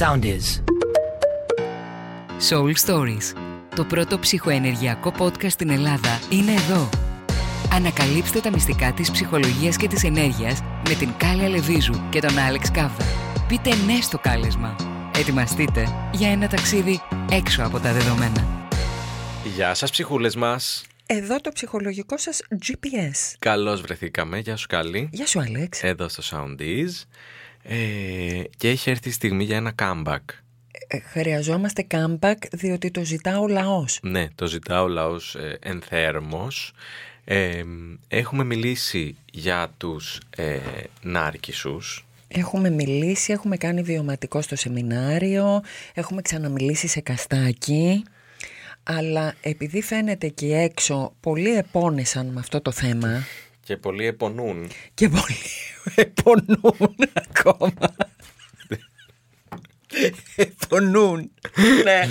sound is. Soul Stories. Το πρώτο ψυχοενεργειακό podcast στην Ελλάδα είναι εδώ. Ανακαλύψτε τα μυστικά της ψυχολογίας και της ενέργειας με την Κάλια Λεβίζου και τον Άλεξ Κάβδα. Πείτε ναι στο κάλεσμα. Ετοιμαστείτε για ένα ταξίδι έξω από τα δεδομένα. Γεια σας ψυχούλες μας. Εδώ το ψυχολογικό σας GPS. Καλώς βρεθήκαμε. Γεια σου Κάλλη. Γεια σου Άλεξ. Εδώ στο Soundies. Ε, και έχει έρθει η στιγμή για ένα comeback. Ε, χρειαζόμαστε comeback διότι το ζητά ο λαός. Ναι, το ζητά ο λαός ε, ενθέρμος. Ε, έχουμε μιλήσει για τους ε, νάρκισσους. Έχουμε μιλήσει, έχουμε κάνει βιωματικό στο σεμινάριο, έχουμε ξαναμιλήσει σε καστάκι. Αλλά επειδή φαίνεται εκεί έξω πολλοί επώνεσαν με αυτό το θέμα Και πολλοί επονούν. και πολλοί επωνούν ακόμα. Επωνούν. ναι.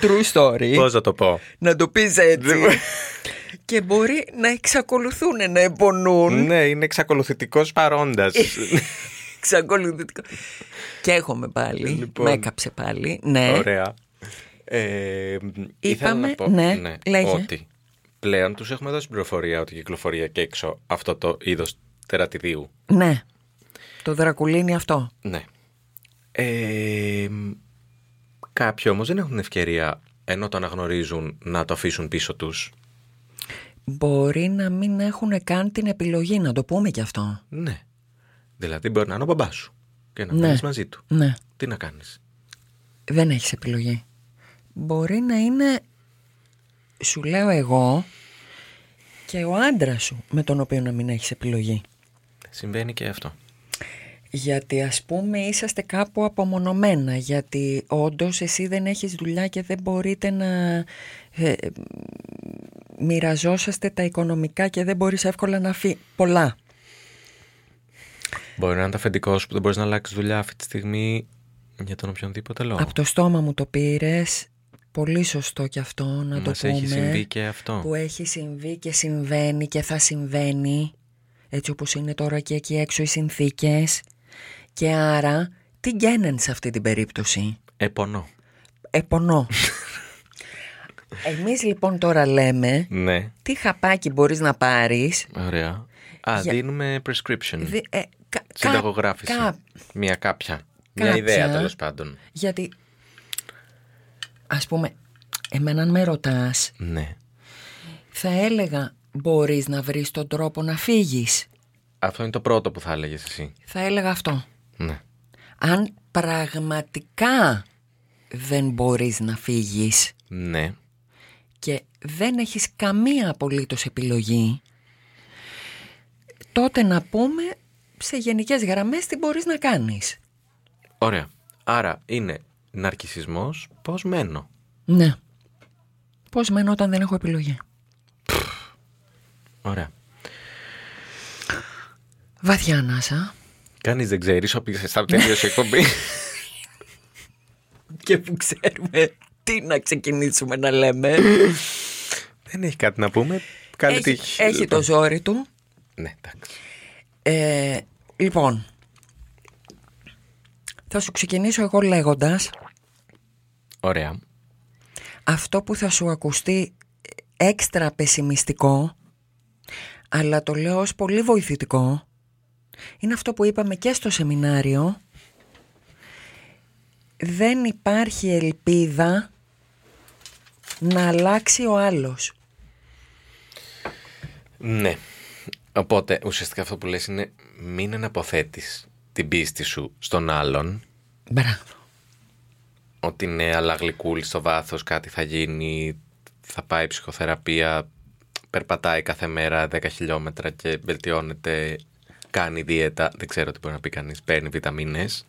True story. Πώς θα το πω. Να το πεις έτσι. και μπορεί να εξακολουθούν να επωνούν. ναι, είναι εξακολουθητικός παρόντας. Εξακολουθητικό. και έχουμε πάλι. Λοιπόν. Με έκαψε πάλι. Ναι. Ωραία. Ε, ήθελα Είπαμε, να πω ναι, λέγε. ότι πλέον τους έχουμε δώσει πληροφορία ότι κυκλοφορεί και έξω αυτό το είδος τερατιδίου. Ναι. Το δρακουλίνι αυτό. Ναι. Ε, κάποιοι όμως δεν έχουν ευκαιρία ενώ το αναγνωρίζουν να το αφήσουν πίσω τους. Μπορεί να μην έχουν καν την επιλογή, να το πούμε κι αυτό. Ναι. Δηλαδή μπορεί να είναι ο μπαμπάς σου και να Ναι. μείνεις μαζί του. Ναι. Τι να κάνεις; Δεν έχεις επιλογή. Μπορεί να είναι, σου λέω εγώ, και ο άντρας σου με τον οποίο να μην έχεις επιλογή. Συμβαίνει και αυτό. Γιατί ας πούμε είσαστε κάπου απομονωμένα Γιατί όντως εσύ δεν έχεις δουλειά και δεν μπορείτε να ε, ε, μοιραζόσαστε τα οικονομικά Και δεν μπορείς εύκολα να φύγει πολλά Μπορεί να είναι το αφεντικό σου που δεν μπορείς να αλλάξεις δουλειά αυτή τη στιγμή για τον οποιονδήποτε λόγο. Από το στόμα μου το πήρες Πολύ σωστό και αυτό να το Μας πούμε έχει συμβεί και αυτό. Που έχει συμβεί και συμβαίνει και θα συμβαίνει Έτσι όπως είναι τώρα και εκεί έξω οι συνθήκες Και άρα τι γκένεν σε αυτή την περίπτωση; Επονώ. Επονώ. Εμείς λοιπόν τώρα λέμε Ναι. τι χαπάκι μπορείς να πάρεις. Ωραία. Α, Για- δίνουμε prescription. δι- ε, κα- Συνταγογράφηση. κα- Μια κάποια. Μια Κάποια. ιδέα τέλος πάντων. γιατί ας πούμε εμένα αν με ρωτάς Ναι. θα έλεγα μπορείς να βρεις τον τρόπο να φύγεις. Αυτό είναι το πρώτο που θα έλεγες εσύ. Θα έλεγα αυτό. Ναι. Αν πραγματικά δεν μπορείς να φύγεις Ναι. και δεν έχεις καμία απολύτως επιλογή τότε να πούμε σε γενικές γραμμές τι μπορείς να κάνεις. Ωραία. Άρα είναι ναρκισισμός, πώς μένω; Ναι. Πώς μένω όταν δεν έχω επιλογή; Ωραία. Βαθιά ανάσα. Κανείς δεν ξέρει, όποιος θα τελείωσε η εκπομπή. Και που ξέρουμε τι να ξεκινήσουμε να λέμε. δεν έχει κάτι να πούμε. Καλή έχει, τύχη. έχει το ζόρι του. Ναι, εντάξει. Ε, λοιπόν, θα σου ξεκινήσω εγώ λέγοντας Ωραία. αυτό που θα σου ακουστεί έξτρα πεσημιστικό αλλά το λέω ως πολύ βοηθητικό είναι αυτό που είπαμε και στο σεμινάριο δεν υπάρχει ελπίδα να αλλάξει ο άλλος Ναι. Οπότε ουσιαστικά αυτό που λες είναι μην εναποθέτεις την πίστη σου στον άλλον Μπράβο ότι ναι, αλλά γλυκούλη στο βάθος κάτι θα γίνει, θα πάει ψυχοθεραπεία, περπατάει κάθε μέρα 10 χιλιόμετρα και βελτιώνεται, κάνει δίαιτα, δεν ξέρω τι μπορεί να πει κανείς, παίρνει βιταμίνες.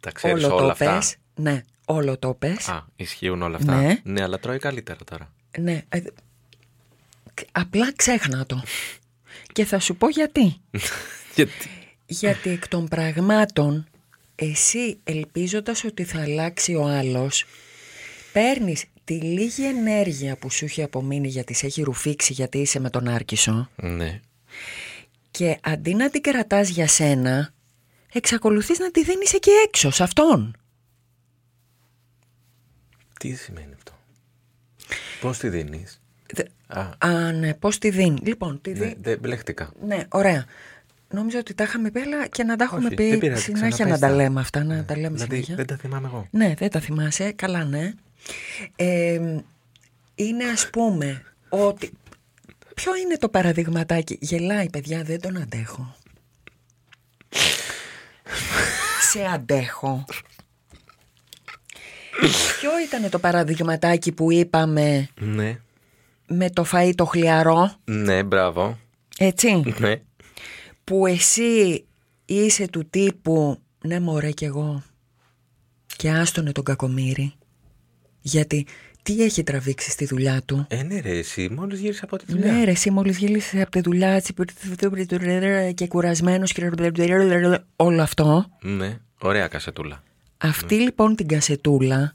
Τα ξέρεις Όλο όλα το αυτά; πες Ναι, όλο το πες Α, ισχύουν όλα αυτά. Ναι. αλλά τρώει καλύτερα τώρα. Ναι, ε, απλά ξέχνα το Και θα σου πω γιατί Γιατί; Γιατί εκ των πραγμάτων εσύ ελπίζοντας ότι θα αλλάξει ο άλλος παίρνεις τη λίγη ενέργεια που σου έχει απομείνει γιατί σε έχει ρουφήξει γιατί είσαι με τον Άρκισο Ναι. και αντί να την κρατάς για σένα εξακολουθείς να τη δίνεις εκεί έξω, σε αυτόν. Τι σημαίνει αυτό; Πώς τη δίνεις; Δε- Α, Α, ναι, πώς τη δίνει. Λοιπόν, τη ναι, δίνει. δεν μπλέχτηκα. Ναι, ωραία. Νόμιζα ότι τα είχαμε πει, αλλά και να τα έχουμε Όχι, πει δεν πειράζει, συνέχεια να ξαναπες τα τα. λέμε αυτά, να τα λέμε Δηλαδή συνέχεια. δεν τα θυμάμαι εγώ. Ναι, δεν τα θυμάσαι. Καλά, ναι. Ε, είναι ας πούμε ότι... Ποιο είναι το παραδειγματάκι; Γελάει, παιδιά, δεν τον αντέχω. Σε αντέχω. Ποιο ήταν το παραδειγματάκι που είπαμε Ναι. με το φαΐ το χλιαρό, Ναι, μπράβο. έτσι, Ναι. Που εσύ είσαι του τύπου «Ναι μωρέ κι εγώ» και άστονε τον κακομύρι. Γιατί τι έχει τραβήξει στη δουλειά του; Ε, ναι, ρε, εσύ μόλις γύρισα από τη δουλειά. Ναι, ρε, εσύ μόλις γύρισε από τη δουλειά και κουρασμένος και όλο αυτό. Ναι, ωραία κασετούλα. Αυτή λοιπόν την κασετούλα,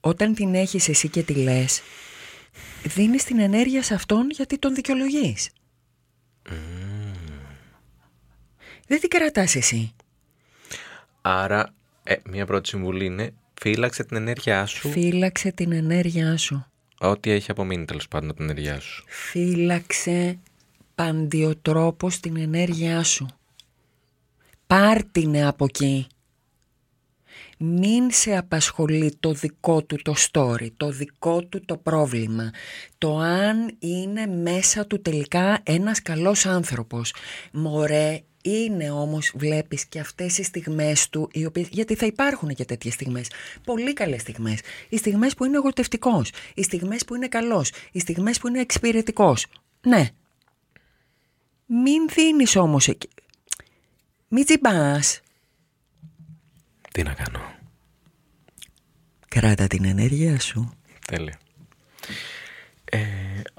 όταν την έχεις εσύ και τη λες, δίνεις την ενέργεια σε αυτόν γιατί τον δικαιολογείς. Δεν την κρατάς εσύ. Άρα, ε, μια πρώτη συμβουλή είναι φύλαξε την ενέργειά σου. Φύλαξε την ενέργειά σου. Ό,τι έχει απομείνει τέλος πάντων από την ενέργειά σου. Φύλαξε παντιοτρόπως την ενέργειά σου. Πάρτινε από εκεί. Μην σε απασχολεί το δικό του το story, το δικό του το πρόβλημα. Το αν είναι μέσα του τελικά ένας καλός άνθρωπος. Μωρέ, είναι όμως βλέπεις και αυτές οι στιγμές του, οι οποίες, γιατί θα υπάρχουν και τέτοιες στιγμές, πολύ καλές στιγμές. Οι στιγμές που είναι εγωτευτικός, οι στιγμές που είναι καλός, οι στιγμές που είναι εξυπηρετικός. Ναι. Μην δίνεις όμως εκεί. Μην τσιμπάς. Τι να κάνω. Κράτα την ενέργεια σου. Τέλεια. Ε,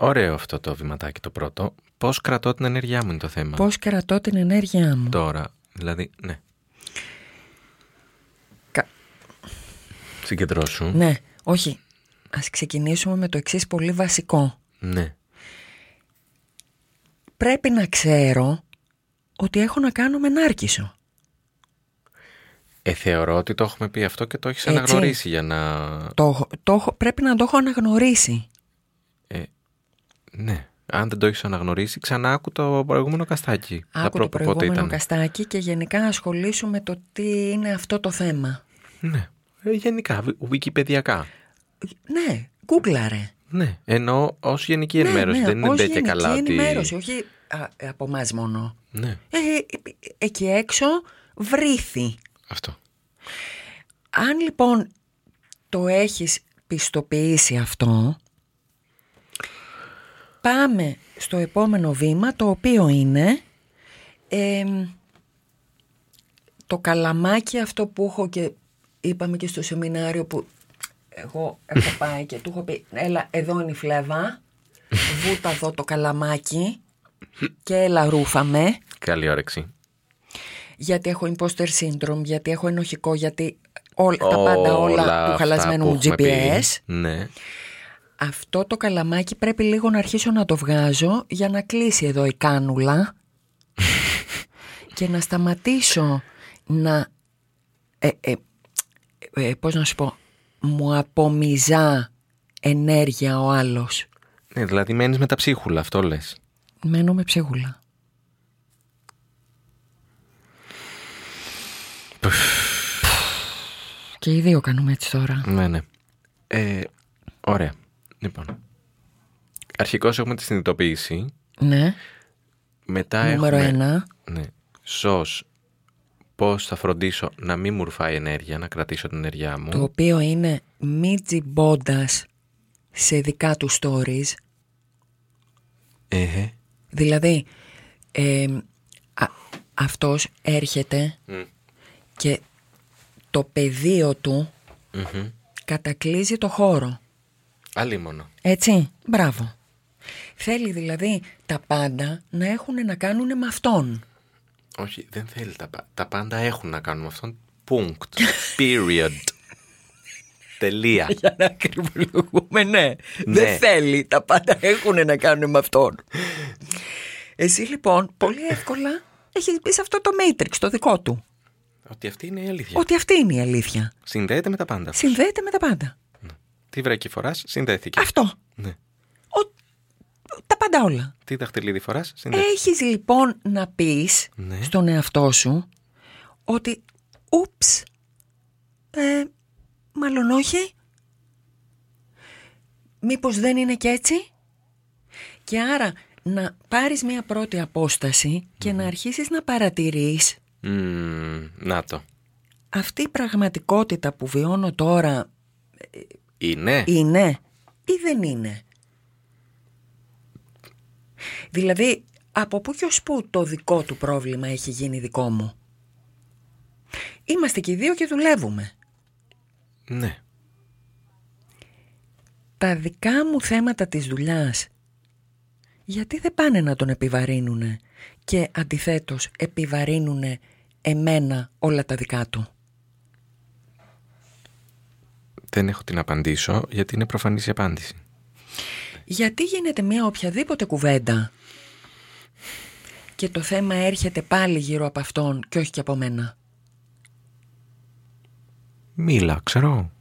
ωραίο αυτό το βηματάκι το πρώτο. Πώς κρατώ την ενέργειά μου είναι το θέμα. Πώς κρατώ την ενέργειά μου. Τώρα, δηλαδή, ναι. Κα- Συγκεντρώσου. Ναι, όχι. Ας ξεκινήσουμε με το εξής πολύ βασικό. Ναι. Πρέπει να ξέρω ότι έχω να κάνω με νάρκισο. Ε, θεωρώ ότι το έχουμε πει αυτό και το έχεις Έτσι. αναγνωρίσει για να... Το, έχω- το, έχω- πρέπει να το έχω αναγνωρίσει. Ε, ναι. Αν δεν το έχεις αναγνωρίσει, ξανά άκου το προηγούμενο καστάκι. Θα Άκου προ- το πότε προηγούμενο ήταν. καστάκι και γενικά ασχολήσου με το τι είναι αυτό το θέμα. Ναι. Ε, γενικά, βι- wikipedιακά. Ναι, γκούγκλαρε. Ναι. Ενώ ως γενική ενημέρωση. δεν είναι ως ντε και γενική καλά ότι... ενημέρωση, όχι α, από εμάς μόνο. Ναι. Ε, ε, εκεί έξω βρήθη. Αυτό. Αν λοιπόν το έχεις πιστοποιήσει αυτό, πάμε στο επόμενο βήμα, το οποίο είναι εμ, το καλαμάκι αυτό που έχω και είπαμε και στο σεμινάριο που εγώ έχω πάει και του έχω πει έλα εδώ είναι η φλέβα, βούτα εδώ το καλαμάκι και έλα ρούφαμε Καλή όρεξη. γιατί έχω imposter syndrome, γιατί έχω ενοχικό, γιατί όλα, τα πάντα όλα, του αυτά χαλασμένου που μου έχουμε πει. GPS. Ναι. Αυτό το καλαμάκι πρέπει λίγο να αρχίσω να το βγάζω για να κλείσει εδώ η κάνουλα και να σταματήσω να... Ε, ε, ε, πώς να σου πω... Μου απομυζά ενέργεια ο άλλος. ναι. Δηλαδή μένεις με τα ψίχουλα, αυτό λες. Μένω με ψίγουλα. Και οι δύο κάνουμε έτσι τώρα. Ναι, ναι. Ε, ωραία. Λοιπόν. Αρχικώς έχουμε τη συνειδητοποίηση. Ναι. Μετά Νούμερο έχουμε... ένα. Ναι. Σως πώς θα φροντίσω να μην μου ρουφάει ενέργεια, να κρατήσω την ενέργειά μου. Το οποίο είναι μη τζιμπώντας σε δικά του stories. Ε, Δηλαδή, ε, α- αυτός έρχεται και το πεδίο του μμμ. κατακλείζει το χώρο. Αλίμονο. Έτσι, μπράβο. Θέλει δηλαδή τα πάντα να έχουν να κάνουν με αυτόν. Όχι, δεν θέλει τα πάντα. Τα πάντα έχουν να κάνουν με αυτόν. Punct. Period. Τελεία. Για να ακριβολογούμε, ναι. Ναι. Δεν θέλει. Τα πάντα έχουν να κάνουν με αυτόν. Εσύ λοιπόν πολύ εύκολα έχεις μπει σε αυτό το Matrix, το δικό του. Ότι αυτή είναι η αλήθεια. Ότι αυτή είναι η αλήθεια. Συνδέεται με τα πάντα. Συνδέεται με τα πάντα. Τι βρέκι φοράς, συνδέθηκε. Αυτό. Ναι. Ο... Τα πάντα όλα. Τι δαχτυλίδι φοράς, συνδέθηκε. Έχεις λοιπόν να πεις Ναι. στον εαυτό σου ότι ούψ, ε, μάλλον όχι, μήπως δεν είναι και έτσι; Και άρα να πάρεις μια πρώτη απόσταση και να αρχίσεις να παρατηρείς Μμμ, να το. αυτή η πραγματικότητα που βιώνω τώρα Είναι; είναι ή δεν είναι; Δηλαδή, από πού και ως πού το δικό του πρόβλημα έχει γίνει δικό μου; Είμαστε και οι δύο και δουλεύουμε. Ναι. Τα δικά μου θέματα της δουλειάς, γιατί δεν πάνε να τον επιβαρύνουνε και αντιθέτως επιβαρύνουνε εμένα όλα τα δικά του; Δεν έχω την απαντήσω γιατί είναι προφανής η απάντηση. Γιατί γίνεται μια οποιαδήποτε κουβέντα; Και το θέμα έρχεται πάλι γύρω από αυτόν και όχι και από μένα. Μίλα, ξέρω.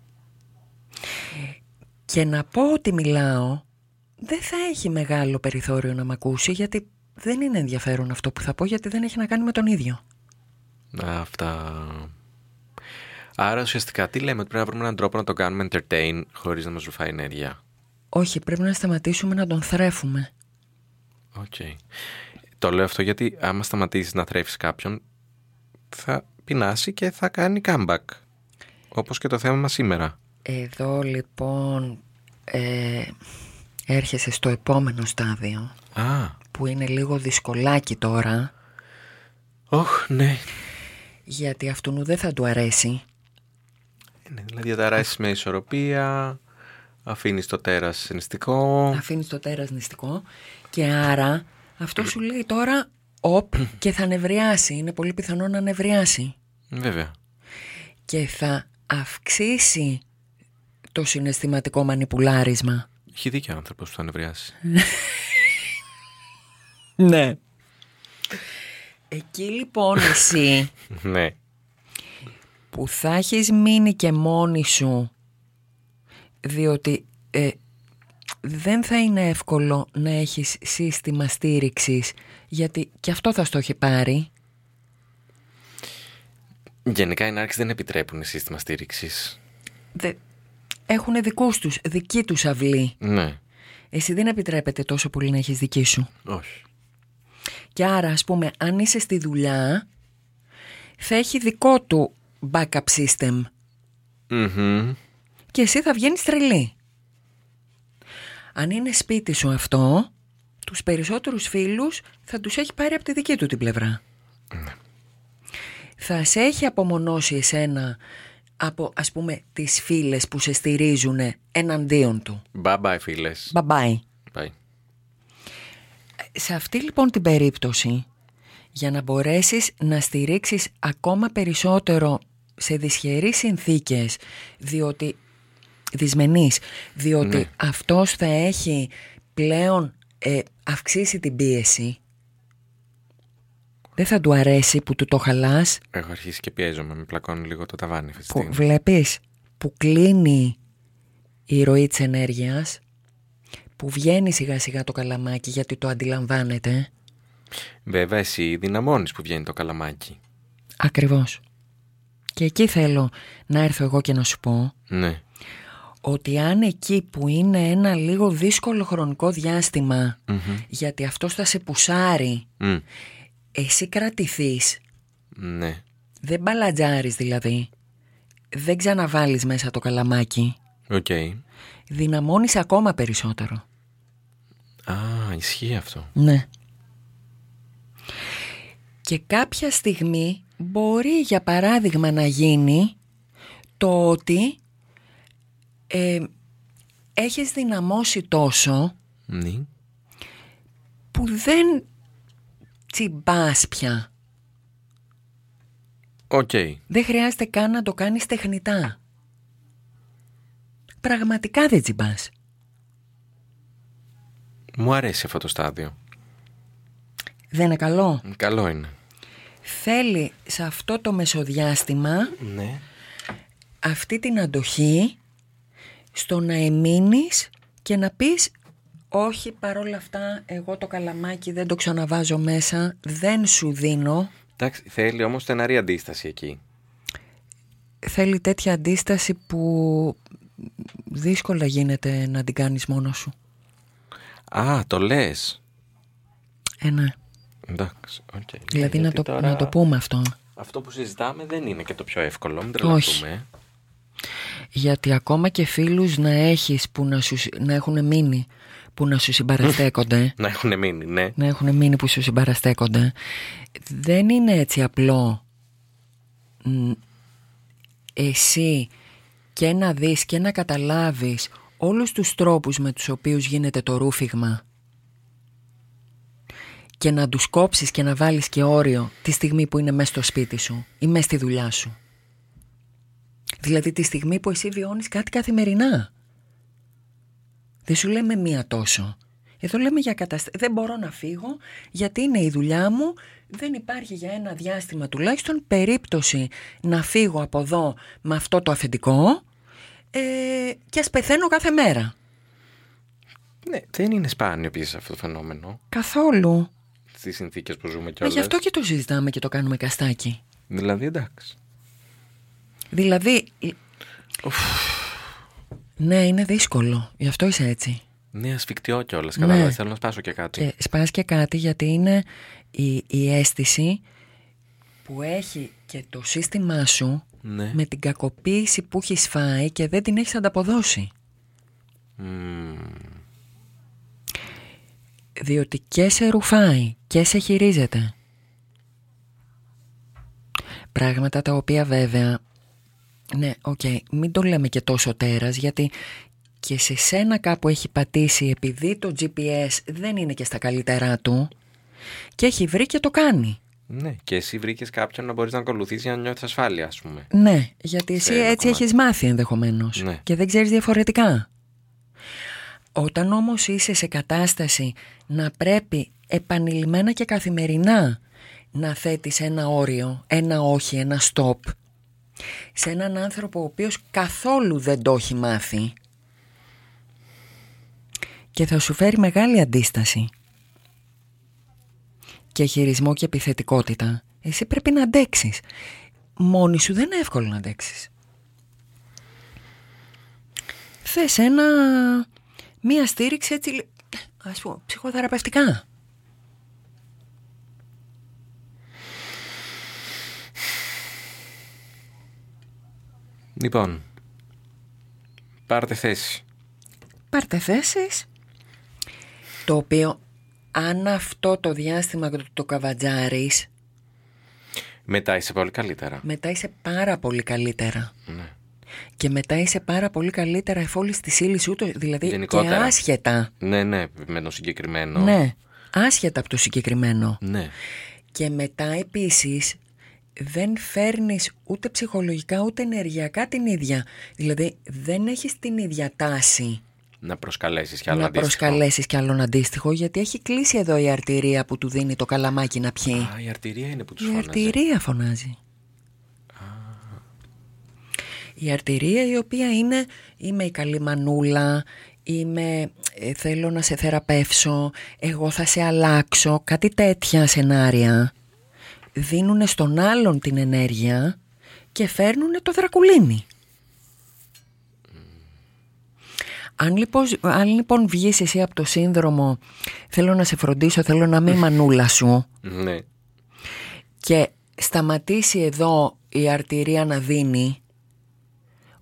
Και να πω ότι μιλάω δεν θα έχει μεγάλο περιθώριο να μ' ακούσει γιατί δεν είναι ενδιαφέρον αυτό που θα πω γιατί δεν έχει να κάνει με τον ίδιο. Αυτά. Άρα ουσιαστικά τι λέμε, ότι πρέπει να βρούμε έναν τρόπο να το κάνουμε entertain χωρίς να μας ρουφάει ενέργεια. Όχι, πρέπει να σταματήσουμε να τον θρέφουμε. Οκ. Το λέω αυτό γιατί άμα σταματήσεις να θρέφεις κάποιον θα πεινάσει και θα κάνει comeback. Όπως και το θέμα μας σήμερα. Εδώ λοιπόν ε, έρχεσαι στο επόμενο στάδιο Α, που είναι λίγο δυσκολάκι τώρα όχ, ναι. γιατί αυτού δεν θα του αρέσει. Είναι, δηλαδή διαταράσεις με ισορροπία, αφήνεις το τέρας συνιστικό. Αφήνεις το τέρας νηστικό και άρα αυτό σου λέει τώρα οπ και θα νευριάσει. Είναι πολύ πιθανό να νευριάσει. Βέβαια. Και θα αυξήσει το συναισθηματικό μανιπουλάρισμα. Έχει δίκιο ο άνθρωπος που θα νευριάσει. Ναι. Εκεί λοιπόν εσύ ναι. Που θα έχεις μείνει και μόνη σου διότι ε, δεν θα είναι εύκολο να έχεις σύστημα στήριξης γιατί και αυτό θα στο έχει πάρει Γενικά οι νάρκες δεν επιτρέπουν σύστημα στήριξης. Δε, έχουν δικούς τους, δική τους αυλή Ναι. εσύ δεν επιτρέπεται τόσο πολύ να έχεις δική σου Όχι. και άρα ας πούμε αν είσαι στη δουλειά θα έχει δικό του backup system Μμμ. και εσύ θα βγαίνεις τρελή. Αν είναι σπίτι σου αυτό, τους περισσότερους φίλους θα τους έχει πάρει από τη δική του την πλευρά. Θα σε έχει απομονώσει εσένα από ας πούμε τις φίλες που σε στηρίζουν εναντίον του. Bye bye φίλες. Bye bye. Bye. Σε αυτή λοιπόν την περίπτωση, για να μπορέσεις να στηρίξεις ακόμα περισσότερο σε δυσχερείς συνθήκες, διότι, δυσμενείς, διότι Ναι. αυτός θα έχει πλέον ε, αυξήσει την πίεση, δεν θα του αρέσει που του το χαλάς, Έχω αρχίσει και πιέζομαι, με πλακώνει λίγο το ταβάνι αυτή τη που στιγμή. βλέπεις που κλείνει η ροή της ενέργειας, που βγαίνει σιγά σιγά το καλαμάκι γιατί το αντιλαμβάνεται. Βέβαια εσύ δυναμώνεις που βγαίνει το καλαμάκι. Ακριβώς. Και εκεί θέλω να έρθω εγώ και να σου πω Ναι. ότι αν εκεί που είναι ένα λίγο δύσκολο χρονικό διάστημα γιατί αυτός θα σε πουσάρει, Μμ. εσύ κρατηθείς, Ναι. δεν μπαλατζάρεις δηλαδή, δεν ξαναβάλεις μέσα το καλαμάκι, Οκ. δυναμώνεις ακόμα περισσότερο. Α, ισχύει αυτό. Ναι. Και κάποια στιγμή μπορεί για παράδειγμα να γίνει το ότι ε, έχεις δυναμώσει τόσο Ναι. που δεν τσιμπάς πια. Οκ. Δεν χρειάζεται καν να το κάνεις τεχνητά. Πραγματικά δεν τσιμπάς. Μου αρέσει αυτό το στάδιο. Δεν είναι καλό; Καλό είναι. Θέλει σε αυτό το μεσοδιάστημα Ναι. αυτή την αντοχή στο να εμμείνεις και να πεις όχι παρόλα αυτά εγώ το καλαμάκι δεν το ξαναβάζω μέσα, δεν σου δίνω. Εντάξει, θέλει όμως σθεναρή αντίσταση εκεί. Θέλει τέτοια αντίσταση που δύσκολα γίνεται να την κάνεις μόνος σου. Α, το λες. Ε, ναι. Εντάξει, οκ. Δηλαδή να Γιατί το, τώρα να το πούμε αυτό. Αυτό που συζητάμε δεν είναι και το πιο εύκολο, μην τρελαθούμε. Γιατί ακόμα και φίλους να έχεις που να, σου, να έχουν μείνει που να σου συμπαραστέκονται Να έχουν μείνει, ναι. να έχουν μείνει που σου συμπαραστέκονται δεν είναι έτσι απλό Μ, εσύ και να δεις και να καταλάβεις όλους τους τρόπους με τους οποίους γίνεται το ρούφιγμα και να τους κόψεις και να βάλεις και όριο τη στιγμή που είναι μέσα στο σπίτι σου ή μέσα στη δουλειά σου. Δηλαδή τη στιγμή που εσύ βιώνεις κάτι καθημερινά. Δεν σου λέμε μία τόσο. Εδώ λέμε για καταστάσεις. Δεν μπορώ να φύγω γιατί είναι η δουλειά μου. Δεν υπάρχει για ένα διάστημα τουλάχιστον περίπτωση να φύγω από εδώ με αυτό το αφεντικό ε, και ας πεθαίνω κάθε μέρα. Ναι, δεν είναι σπάνιο επίση αυτό το φαινόμενο Καθόλου. Στι συνθήκες που ζούμε Μα κιόλας. γι' αυτό και το συζητάμε και το κάνουμε καστάκι. Δηλαδή, εντάξει. Δηλαδή... Ναι, είναι δύσκολο. Γι' αυτό είσαι έτσι. Ναι, ασφικτιό κιόλας. Ναι. Κατάλαβε. Θέλω να σπάσω και κάτι. Και σπάς και κάτι γιατί είναι η, η αίσθηση που έχει και το σύστημά σου Ναι. με την κακοποίηση που έχεις φάει και δεν την έχεις ανταποδώσει. Μμμ. Διότι και σε ρουφάει και σε χειρίζεται. Πράγματα τα οποία βέβαια, ναι, οκ, μην το λέμε και τόσο τέρας γιατί και σε σένα κάπου έχει πατήσει επειδή το GPS δεν είναι και στα καλύτερά του και έχει βρει και το κάνει. Ναι, και εσύ βρήκες κάποιον να μπορείς να ακολουθήσει για να νιώθεις ασφάλεια, ας πούμε. Ναι, γιατί εσύ Σε ένα έτσι κομμάτι. έχεις μάθει ενδεχομένως Ναι. και δεν ξέρεις διαφορετικά. Όταν όμως είσαι σε κατάσταση να πρέπει επανειλημμένα και καθημερινά να θέτεις ένα όριο, ένα όχι, ένα stop σε έναν άνθρωπο ο οποίος καθόλου δεν το έχει μάθει και θα σου φέρει μεγάλη αντίσταση και χειρισμό και επιθετικότητα εσύ πρέπει να αντέξεις. Μόνη σου δεν είναι εύκολο να αντέξεις. Θες ένα μία στήριξη έτσι λι- ας πούμε ψυχοθεραπευτικά Λοιπόν, πάρτε θέση. πάρτε θέσεις το οποίο αν αυτό το διάστημα το, το καβατζάρεις Μετά είσαι πολύ καλύτερα. μετά είσαι πάρα πολύ καλύτερα Ναι. Και μετά είσαι πάρα πολύ καλύτερα εφόλης της ύλης ούτω, δηλαδή και Γενικότερα. άσχετα ναι, ναι, με το συγκεκριμένο. ναι, άσχετα από το συγκεκριμένο Ναι. Και μετά επίσης δεν φέρνεις ούτε ψυχολογικά ούτε ενεργειακά την ίδια. Δηλαδή δεν έχεις την ίδια τάση Να προσκαλέσεις κι άλλο να αντίστοιχο. προσκαλέσεις κι άλλον αντίστοιχο γιατί έχει κλείσει εδώ η αρτηρία που του δίνει το καλαμάκι να πιει. Α, η αρτηρία είναι που τους η φώναζε. αρτηρία φωνάζει. Η αρτηρία η οποία είναι είμαι η καλή μανούλα, είμαι ε, θέλω να σε θεραπεύσω, εγώ θα σε αλλάξω, κάτι τέτοια σενάρια δίνουν στον άλλον την ενέργεια και φέρνουν το δρακουλίνι. Αν λοιπόν, αν λοιπόν βγεις εσύ από το σύνδρομο θέλω να σε φροντίσω, θέλω να μην μανούλα σου Ναι. και σταματήσει εδώ η αρτηρία να δίνει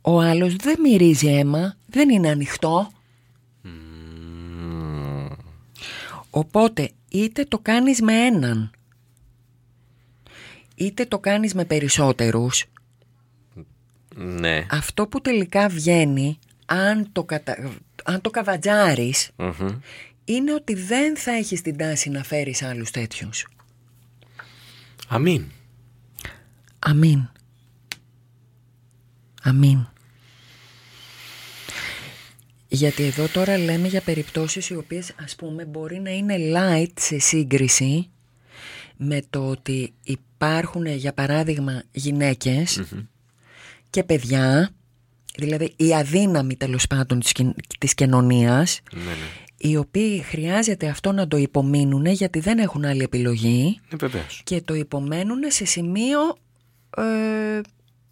ο άλλος δεν μυρίζει αίμα, δεν είναι ανοιχτό Μμμ. οπότε είτε το κάνεις με έναν είτε το κάνεις με περισσότερους Ναι. αυτό που τελικά βγαίνει αν το, κατα... αν το καβατζάρεις Μμμ. είναι ότι δεν θα έχεις την τάση να φέρεις άλλους τέτοιους Αμήν. Αμήν. Αμήν. Γιατί εδώ τώρα λέμε για περιπτώσεις οι οποίες ας πούμε μπορεί να είναι light σε σύγκριση με το ότι υπάρχουν για παράδειγμα γυναίκες και παιδιά, δηλαδή οι αδύναμοι τέλος πάντων της, κοι- της κοινωνίας, Ναι, ναι. οι οποίοι χρειάζεται αυτό να το υπομείνουν γιατί δεν έχουν άλλη επιλογή Ναι, βεβαίως. και το υπομένουν σε σημείο ε,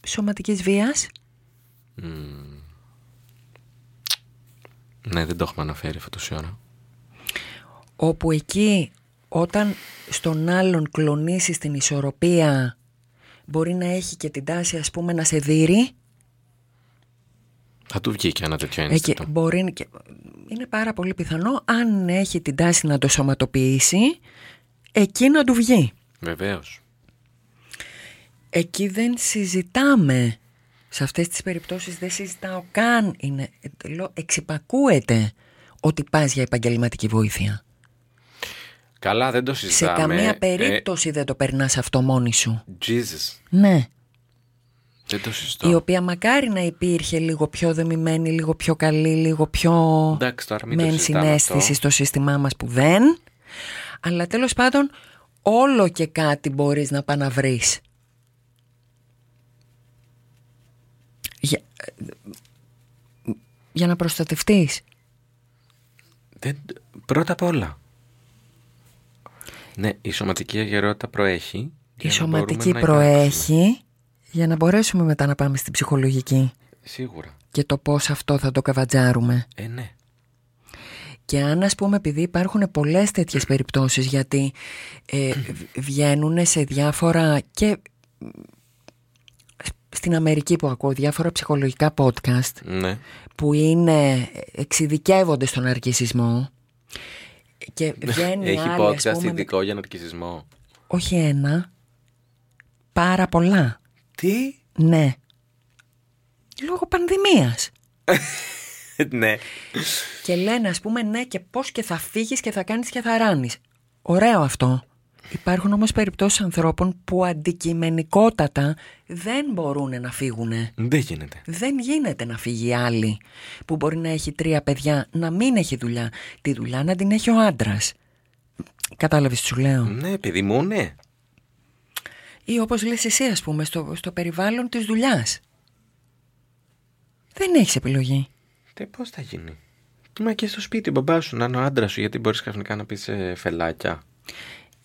σωματικής βίας. Ναι, δεν το έχουμε αναφέρει αυτό τόση ώρα. όπου εκεί όταν στον άλλον κλονίσεις την ισορροπία μπορεί να έχει και την τάση ας πούμε να σε δείρει Θα του βγει και ένα τέτοιο εκεί, ένστικτο. μπορεί, και, είναι πάρα πολύ πιθανό αν έχει την τάση να το σωματοποιήσει εκεί να του βγει Βεβαίως. εκεί δεν συζητάμε σε αυτές τις περιπτώσεις δεν συζητάω καν είναι, ε, λέω, εξυπακούεται ότι πας για επαγγελματική βοήθεια Καλά, δεν το σε συζητάμε. καμία Ε, περίπτωση δεν το περνάς αυτό μόνη σου Jesus. ναι Δεν το συζητώ. η οποία μακάρι να υπήρχε λίγο πιο δεμημένη, λίγο πιο καλή, λίγο πιο Εντάξει, τώρα μην με το συζητάμε ενσυναίσθηση αυτό. στο σύστημά μας που δεν. Αλλά τέλος πάντων όλο και κάτι μπορείς να πάει να βρεις. Για, για να προστατευτείς. Δεν... Πρώτα απ' όλα. Ναι, η σωματική αγερότητα προέχει. Η για να σωματική μπορούμε να υπάρξουμε. προέχει για να μπορέσουμε μετά να πάμε στην ψυχολογική Σίγουρα. και το πώς αυτό θα το καβατζάρουμε. Ε, ναι. Και αν ας πούμε επειδή υπάρχουν πολλές τέτοιες περιπτώσεις γιατί ε, βγαίνουν σε διάφορα και στην Αμερική που ακούω διάφορα ψυχολογικά podcast Ναι. που είναι εξειδικεύονται στον αρκισισμό και βγαίνει Έχει άλλη, ας podcast πούμε, ειδικό για ναρκισισμό; όχι ένα, πάρα πολλά. Τι; Ναι. Λόγω πανδημίας. ναι. Και λένε ας πούμε ναι και πώς και θα φύγεις και θα κάνεις και θα ράνεις. Ωραίο αυτό. Υπάρχουν όμως περιπτώσεις ανθρώπων που αντικειμενικότατα δεν μπορούν να φύγουν. Δεν γίνεται. Δεν γίνεται να φύγει άλλη που μπορεί να έχει τρία παιδιά να μην έχει δουλειά. Τη δουλειά να την έχει ο άντρας. Κατάλαβες τι σου λέω; Ναι, παιδί μου, ναι. Ή όπως λες εσύ ας πούμε στο, στο περιβάλλον της δουλειάς. Δεν έχεις επιλογή. Τε πώς θα γίνει; Μα και στο σπίτι, ο μπαμπάς σου να είναι ο άντρας σου, γιατί μπορείς ξαφνικά να πεις ε, φελάκια.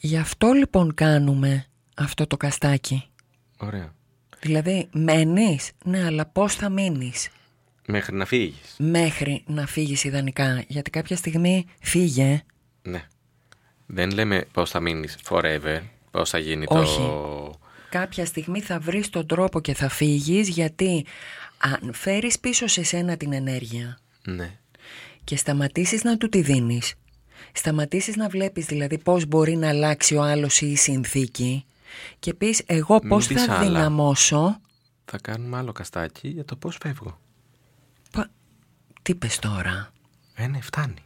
Γι' αυτό λοιπόν κάνουμε αυτό το καστάκι. Ωραία. Δηλαδή μένεις, ναι αλλά πώς θα μείνεις; Μέχρι να φύγεις. μέχρι να φύγεις ιδανικά. Γιατί κάποια στιγμή φύγε. Ναι. Δεν λέμε πώς θα μείνεις forever. Πώς θα γίνει Όχι. το. Κάποια στιγμή θα βρεις τον τρόπο και θα φύγεις γιατί αν φέρεις πίσω σε σένα την ενέργεια Ναι. και σταματήσεις να του τη δίνεις, σταματήσεις να βλέπεις δηλαδή πώς μπορεί να αλλάξει ο άλλος ή η συνθήκη και πεις εγώ Μην πώς πεις θα άλλα. δυναμώσω Θα κάνουμε άλλο καστάκι για το πώς φεύγω. Πα... Τι πες τώρα; Ε, ναι, φτάνει.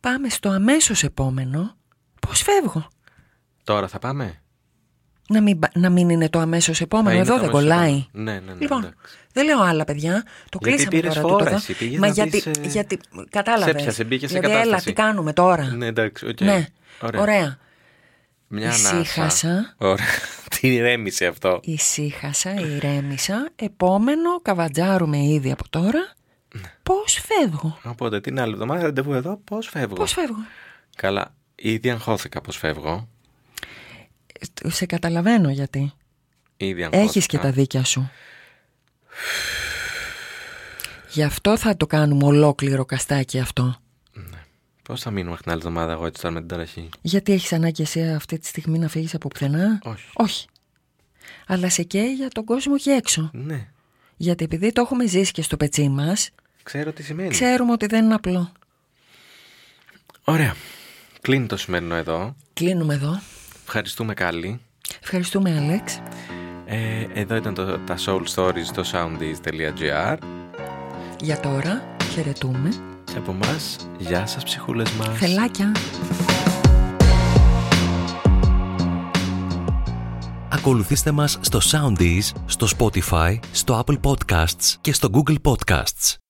Πάμε στο αμέσως επόμενο Πώς φεύγω; Τώρα θα πάμε; Να μην, πα- να μην είναι το αμέσως επόμενο είναι Εδώ το δεν αμέσως κολλάει επόμενο. Ναι, ναι, ναι, Λοιπόν εντάξει. δεν λέω άλλα παιδιά Το Γιατί κλείσαμε πήρες τώρα φόρα τούτο εσύ, εδώ. πήγες Μα να γιατί, πεις, ε, γιατί κατάλαβες σ' έπιασε, μπήκες σε δηλαδή, έλα κατάσταση. τι κάνουμε τώρα; Ναι, εντάξει, οκ. Ναι, Ωραία. ωραία. Μια Ησύχασα. ανάσα. Ωραία. Τι ηρέμησε αυτό. Ησύχασα, ηρέμησα Επόμενο καβατζάρουμε ήδη από τώρα Ναι. Πώς φεύγω; Οπότε την άλλη εβδομάδα ραντεβού εδώ, πώς φεύγω; Πώς φεύγω; Καλά, ήδη αγχώθηκα πώς φεύγω. Ε, Σε καταλαβαίνω γιατί Ήδη αγχώθηκα. Έχεις και τα δίκια σου. Γι' αυτό θα το κάνουμε ολόκληρο καστάκι αυτό. Πώς θα μείνουμε την άλλη εβδομάδα εγώ έτσι τώρα με την ταραχή; Γιατί έχεις ανάγκη εσύ αυτή τη στιγμή να φύγεις από πουθενά; Όχι. Όχι. Αλλά σε καίει για τον κόσμο εκεί έξω. Ναι. Γιατί επειδή το έχουμε ζήσει και στο πετσί μας, Ξέρω τι σημαίνει. ξέρουμε ότι δεν είναι απλό. Ωραία. Κλείνει το σημερινό εδώ. Κλείνουμε εδώ. Ευχαριστούμε καλή. Ευχαριστούμε Άλεξ. Ε, εδώ ήταν το, τα Soul Stories στο soundease.gr Για τώρα χαιρετούμε. και από εμάς, γεια σας ψυχούλες μας. Φελάκια. Ακολουθήστε μας στο Soundees, στο Spotify, στο Apple Podcasts και στο Google Podcasts.